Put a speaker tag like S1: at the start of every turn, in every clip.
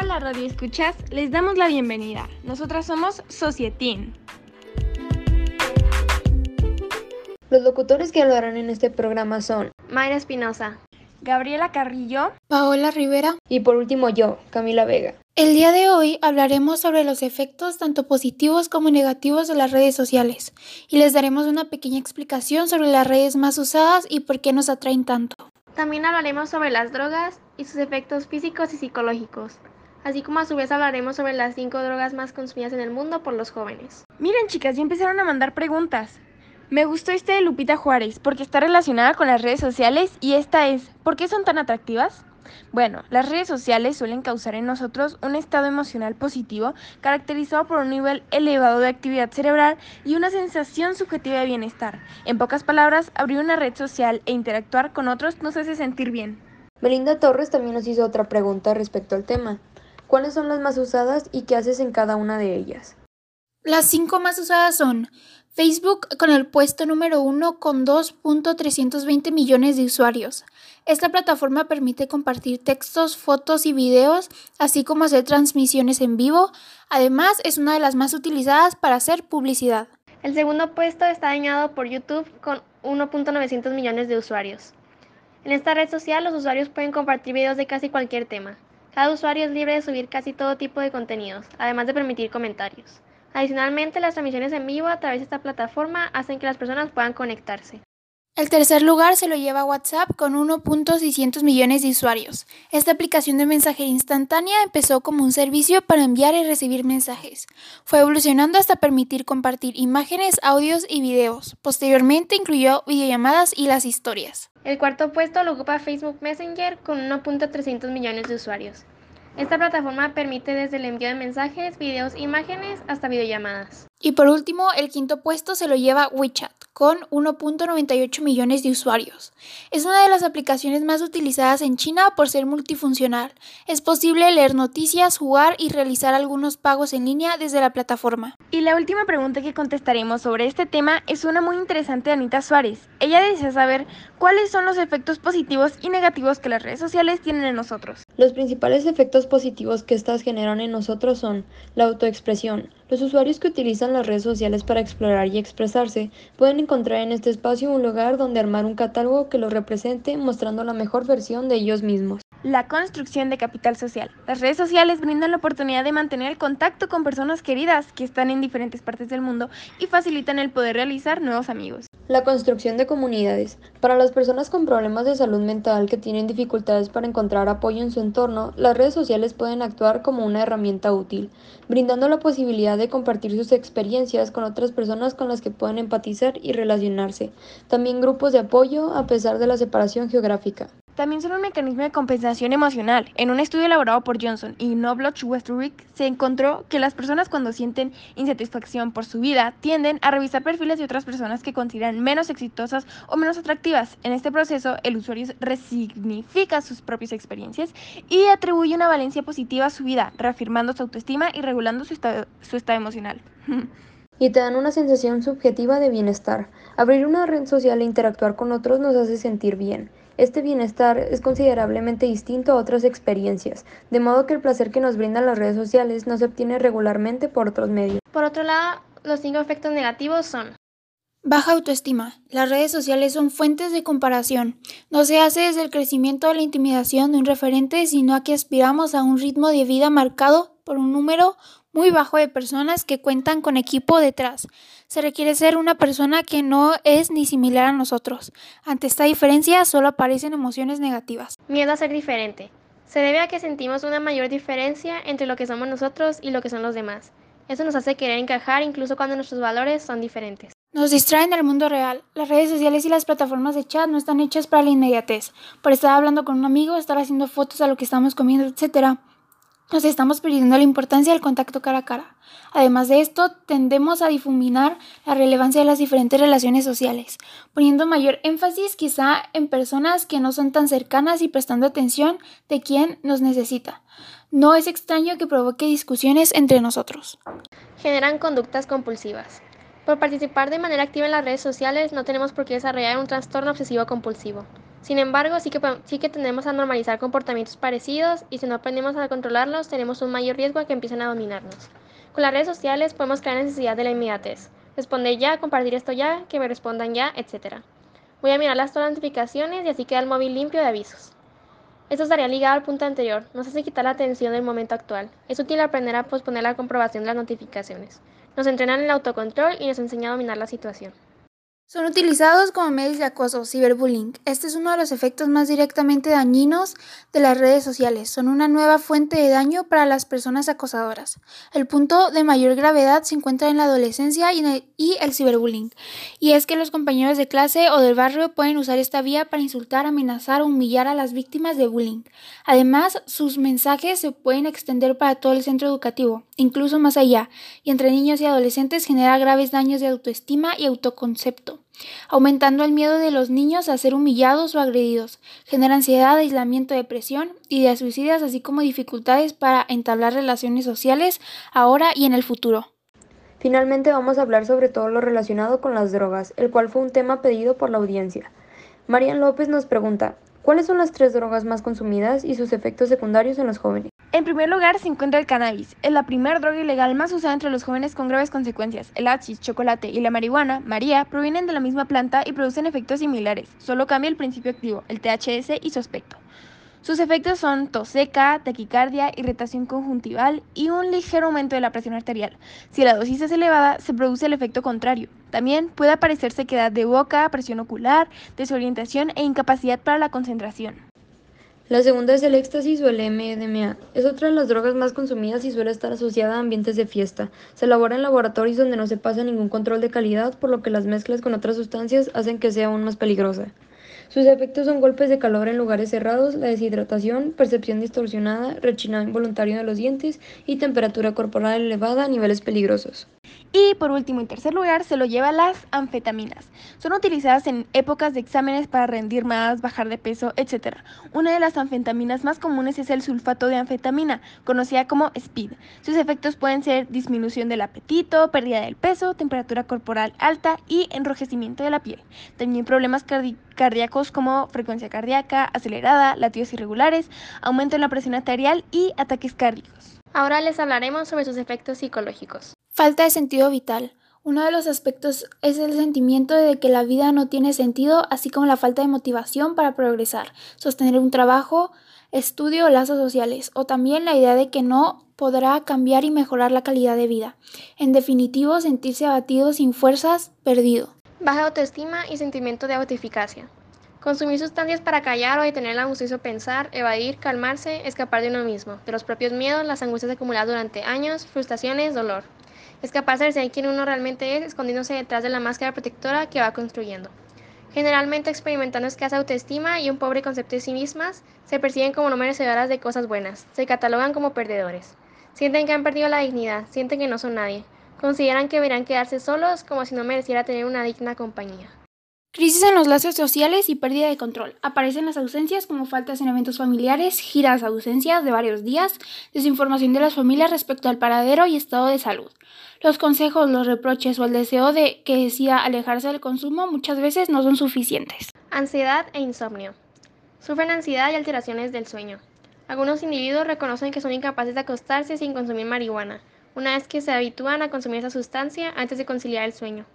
S1: Hola Radio Escuchas, les damos la bienvenida. Nosotras somos Societín.
S2: Los locutores que hablarán en este programa son
S3: Mayra Espinosa,
S1: Gabriela Carrillo,
S4: Paola Rivera
S2: y por último yo, Camila Vega.
S4: El día de hoy hablaremos sobre los efectos tanto positivos como negativos de las redes sociales y les daremos una pequeña explicación sobre las redes más usadas y por qué nos atraen tanto.
S3: También hablaremos sobre las drogas y sus efectos físicos y psicológicos, así como a su vez hablaremos sobre las 5 drogas más consumidas en el mundo por los jóvenes.
S1: Miren chicas, ya empezaron a mandar preguntas. Me gustó este de Lupita Juárez porque está relacionada con las redes sociales y esta es, ¿por qué son tan atractivas? Bueno, las redes sociales suelen causar en nosotros un estado emocional positivo caracterizado por un nivel elevado de actividad cerebral y una sensación subjetiva de bienestar. En pocas palabras, abrir una red social e interactuar con otros nos hace sentir bien.
S2: Melinda Torres también nos hizo otra pregunta respecto al tema. ¿Cuáles son las más usadas y qué haces en cada una de ellas?
S4: Las cinco más usadas son Facebook con el puesto número uno con 2.320 millones de usuarios. Esta plataforma permite compartir textos, fotos y videos, así como hacer transmisiones en vivo. Además, es una de las más utilizadas para hacer publicidad.
S3: El segundo puesto está dañado por YouTube con 1.900 millones de usuarios. En esta red social los usuarios pueden compartir videos de casi cualquier tema. Cada usuario es libre de subir casi todo tipo de contenidos, además de permitir comentarios. Adicionalmente, las transmisiones en vivo a través de esta plataforma hacen que las personas puedan conectarse.
S4: El tercer lugar se lo lleva WhatsApp con 1.600 millones de usuarios. Esta aplicación de mensajería instantánea empezó como un servicio para enviar y recibir mensajes. Fue evolucionando hasta permitir compartir imágenes, audios y videos. Posteriormente incluyó videollamadas y las historias.
S3: El cuarto puesto lo ocupa Facebook Messenger con 1.300 millones de usuarios. Esta plataforma permite desde el envío de mensajes, videos, imágenes hasta videollamadas.
S4: Y por último, el quinto puesto se lo lleva WeChat, con 1.98 millones de usuarios. Es una de las aplicaciones más utilizadas en China por ser multifuncional. Es posible leer noticias, jugar y realizar algunos pagos en línea desde la plataforma.
S1: Y la última pregunta que contestaremos sobre este tema es una muy interesante de Anita Suárez. Ella desea saber cuáles son los efectos positivos y negativos que las redes sociales tienen en nosotros.
S2: Los principales efectos positivos que estas generan en nosotros son la autoexpresión. Los usuarios que utilizan las redes sociales para explorar y expresarse pueden encontrar en este espacio un lugar donde armar un catálogo que los represente mostrando la mejor versión de ellos mismos.
S1: La construcción de capital social. Las redes sociales brindan la oportunidad de mantener el contacto con personas queridas que están en diferentes partes del mundo y facilitan el poder realizar nuevos amigos.
S2: La construcción de comunidades. Para las personas con problemas de salud mental que tienen dificultades para encontrar apoyo en su entorno, las redes sociales pueden actuar como una herramienta útil, brindando la posibilidad de compartir sus experiencias con otras personas con las que pueden empatizar y relacionarse. También grupos de apoyo a pesar de la separación geográfica.
S1: También son un mecanismo de compensación emocional. En un estudio elaborado por Johnson y Knobloch Westwick se encontró que las personas cuando sienten insatisfacción por su vida tienden a revisar perfiles de otras personas que consideran menos exitosas o menos atractivas. En este proceso, el usuario resignifica sus propias experiencias y atribuye una valencia positiva a su vida, reafirmando su autoestima y regulando su estado, su estado emocional.
S2: y te dan una sensación subjetiva de bienestar. Abrir una red social e interactuar con otros nos hace sentir bien. Este bienestar es considerablemente distinto a otras experiencias, de modo que el placer que nos brindan las redes sociales no se obtiene regularmente por otros medios.
S3: Por otro lado, los cinco efectos negativos son
S4: Baja autoestima. Las redes sociales son fuentes de comparación. No se hace desde el crecimiento de la intimidación de un referente, sino a que aspiramos a un ritmo de vida marcado por un número muy bajo de personas que cuentan con equipo detrás. Se requiere ser una persona que no es ni similar a nosotros. Ante esta diferencia solo aparecen emociones negativas.
S3: Miedo a ser diferente. Se debe a que sentimos una mayor diferencia entre lo que somos nosotros y lo que son los demás. Eso nos hace querer encajar incluso cuando nuestros valores son diferentes.
S4: Nos distraen del mundo real. Las redes sociales y las plataformas de chat no están hechas para la inmediatez. Por estar hablando con un amigo, estar haciendo fotos a lo que estamos comiendo, etc. Nos estamos perdiendo la importancia del contacto cara a cara. Además de esto, tendemos a difuminar la relevancia de las diferentes relaciones sociales, poniendo mayor énfasis quizá en personas que no son tan cercanas y prestando atención de quien nos necesita. No es extraño que provoque discusiones entre nosotros.
S3: Generan conductas compulsivas. Por participar de manera activa en las redes sociales no tenemos por qué desarrollar un trastorno obsesivo compulsivo. Sin embargo, sí que, sí que tendemos a normalizar comportamientos parecidos y si no aprendemos a controlarlos, tenemos un mayor riesgo a que empiecen a dominarnos. Con las redes sociales podemos crear necesidad de la inmediatez. Responder ya, compartir esto ya, que me respondan ya, etc. Voy a mirar las todas notificaciones y así queda el móvil limpio de avisos. Esto estaría ligado al punto anterior, nos hace quitar la atención del momento actual. Es útil aprender a posponer la comprobación de las notificaciones. Nos entrenan en el autocontrol y nos enseña a dominar la situación.
S4: Son utilizados como medios de acoso, ciberbullying. Este es uno de los efectos más directamente dañinos de las redes sociales. Son una nueva fuente de daño para las personas acosadoras. El punto de mayor gravedad se encuentra en la adolescencia y, el ciberbullying. Y es que los compañeros de clase o del barrio pueden usar esta vía para insultar, amenazar o humillar a las víctimas de bullying. Además, sus mensajes se pueden extender para todo el centro educativo, incluso más allá, y entre niños y adolescentes genera graves daños de autoestima y autoconcepto aumentando el miedo de los niños a ser humillados o agredidos, genera ansiedad, aislamiento, depresión, ideas suicidas, así como dificultades para entablar relaciones sociales ahora y en el futuro.
S2: Finalmente vamos a hablar sobre todo lo relacionado con las drogas, el cual fue un tema pedido por la audiencia. Marian López nos pregunta, ¿cuáles son las tres drogas más consumidas y sus efectos secundarios en los jóvenes?
S1: En primer lugar se encuentra el cannabis. Es la primera droga ilegal más usada entre los jóvenes con graves consecuencias. El hachís, chocolate y la marihuana, María, provienen de la misma planta y producen efectos similares. Solo cambia el principio activo, el THC y su aspecto. Sus efectos son tos seca, taquicardia, irritación conjuntival y un ligero aumento de la presión arterial. Si la dosis es elevada, se produce el efecto contrario. También puede aparecer sequedad de boca, presión ocular, desorientación e incapacidad para la concentración.
S2: La segunda es el éxtasis o el MDMA. Es otra de las drogas más consumidas y suele estar asociada a ambientes de fiesta. Se elabora en laboratorios donde no se pasa ningún control de calidad, por lo que las mezclas con otras sustancias hacen que sea aún más peligrosa. Sus efectos son golpes de calor en lugares cerrados, la deshidratación, percepción distorsionada, rechinado involuntario de los dientes y temperatura corporal elevada a niveles peligrosos.
S1: Y por último, en tercer lugar, se lo lleva las anfetaminas. Son utilizadas en épocas de exámenes para rendir más, bajar de peso, etc. Una de las anfetaminas más comunes es el sulfato de anfetamina, conocida como SPID. Sus efectos pueden ser disminución del apetito, pérdida del peso, temperatura corporal alta y enrojecimiento de la piel. También problemas cardíacos como frecuencia cardíaca acelerada, latidos irregulares, aumento en la presión arterial y ataques cardíacos.
S3: Ahora les hablaremos sobre sus efectos psicológicos.
S4: Falta de sentido vital. Uno de los aspectos es el sentimiento de que la vida no tiene sentido, así como la falta de motivación para progresar, sostener un trabajo, estudio o lazos sociales, o también la idea de que no podrá cambiar y mejorar la calidad de vida. En definitivo, sentirse abatido sin fuerzas, perdido.
S3: Baja autoestima y sentimiento de autoeficacia. Consumir sustancias para callar o detener el angustioso pensar, evadir, calmarse, escapar de uno mismo, de los propios miedos, las angustias acumuladas durante años, frustraciones, dolor escaparse de ser quien uno realmente es, escondiéndose detrás de la máscara protectora que va construyendo. Generalmente experimentando escasa autoestima y un pobre concepto de sí mismas, se perciben como no merecedoras de cosas buenas, se catalogan como perdedores. Sienten que han perdido la dignidad, sienten que no son nadie, consideran que deberían quedarse solos como si no mereciera tener una digna compañía.
S4: Crisis en los lazos sociales y pérdida de control. Aparecen las ausencias como faltas en eventos familiares, giras, ausencias de varios días, desinformación de las familias respecto al paradero y estado de salud. Los consejos, los reproches o el deseo de que decida alejarse del consumo muchas veces no son suficientes.
S3: Ansiedad e insomnio. Sufren ansiedad y alteraciones del sueño. Algunos individuos reconocen que son incapaces de acostarse sin consumir marihuana, una vez que se habitúan a consumir esa sustancia antes de conciliar el sueño.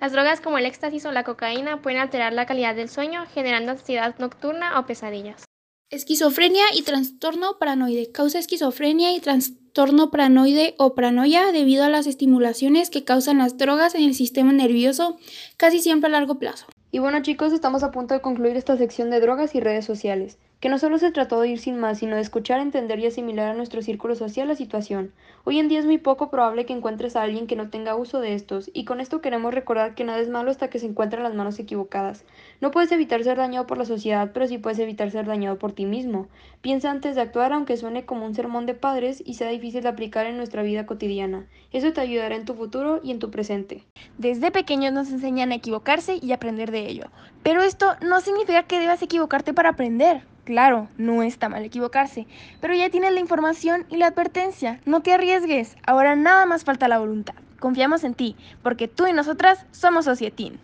S3: Las drogas como el éxtasis o la cocaína pueden alterar la calidad del sueño, generando ansiedad nocturna o pesadillas.
S4: Esquizofrenia y trastorno paranoide. Causa esquizofrenia y trastorno paranoide o paranoia debido a las estimulaciones que causan las drogas en el sistema nervioso, casi siempre a largo plazo.
S2: Y bueno chicos, estamos a punto de concluir esta sección de drogas y redes sociales que no solo se trató de ir sin más, sino de escuchar, entender y asimilar a nuestro círculo social la situación. Hoy en día es muy poco probable que encuentres a alguien que no tenga uso de estos, y con esto queremos recordar que nada es malo hasta que se encuentra en las manos equivocadas. No puedes evitar ser dañado por la sociedad, pero sí puedes evitar ser dañado por ti mismo. Piensa antes de actuar, aunque suene como un sermón de padres y sea difícil de aplicar en nuestra vida cotidiana. Eso te ayudará en tu futuro y en tu presente.
S1: Desde pequeños nos enseñan a equivocarse y aprender de ello, pero esto no significa que debas equivocarte para aprender. Claro, no está mal equivocarse, pero ya tienes la información y la advertencia. No te arriesgues, ahora nada más falta la voluntad. Confiamos en ti, porque tú y nosotras somos Societín.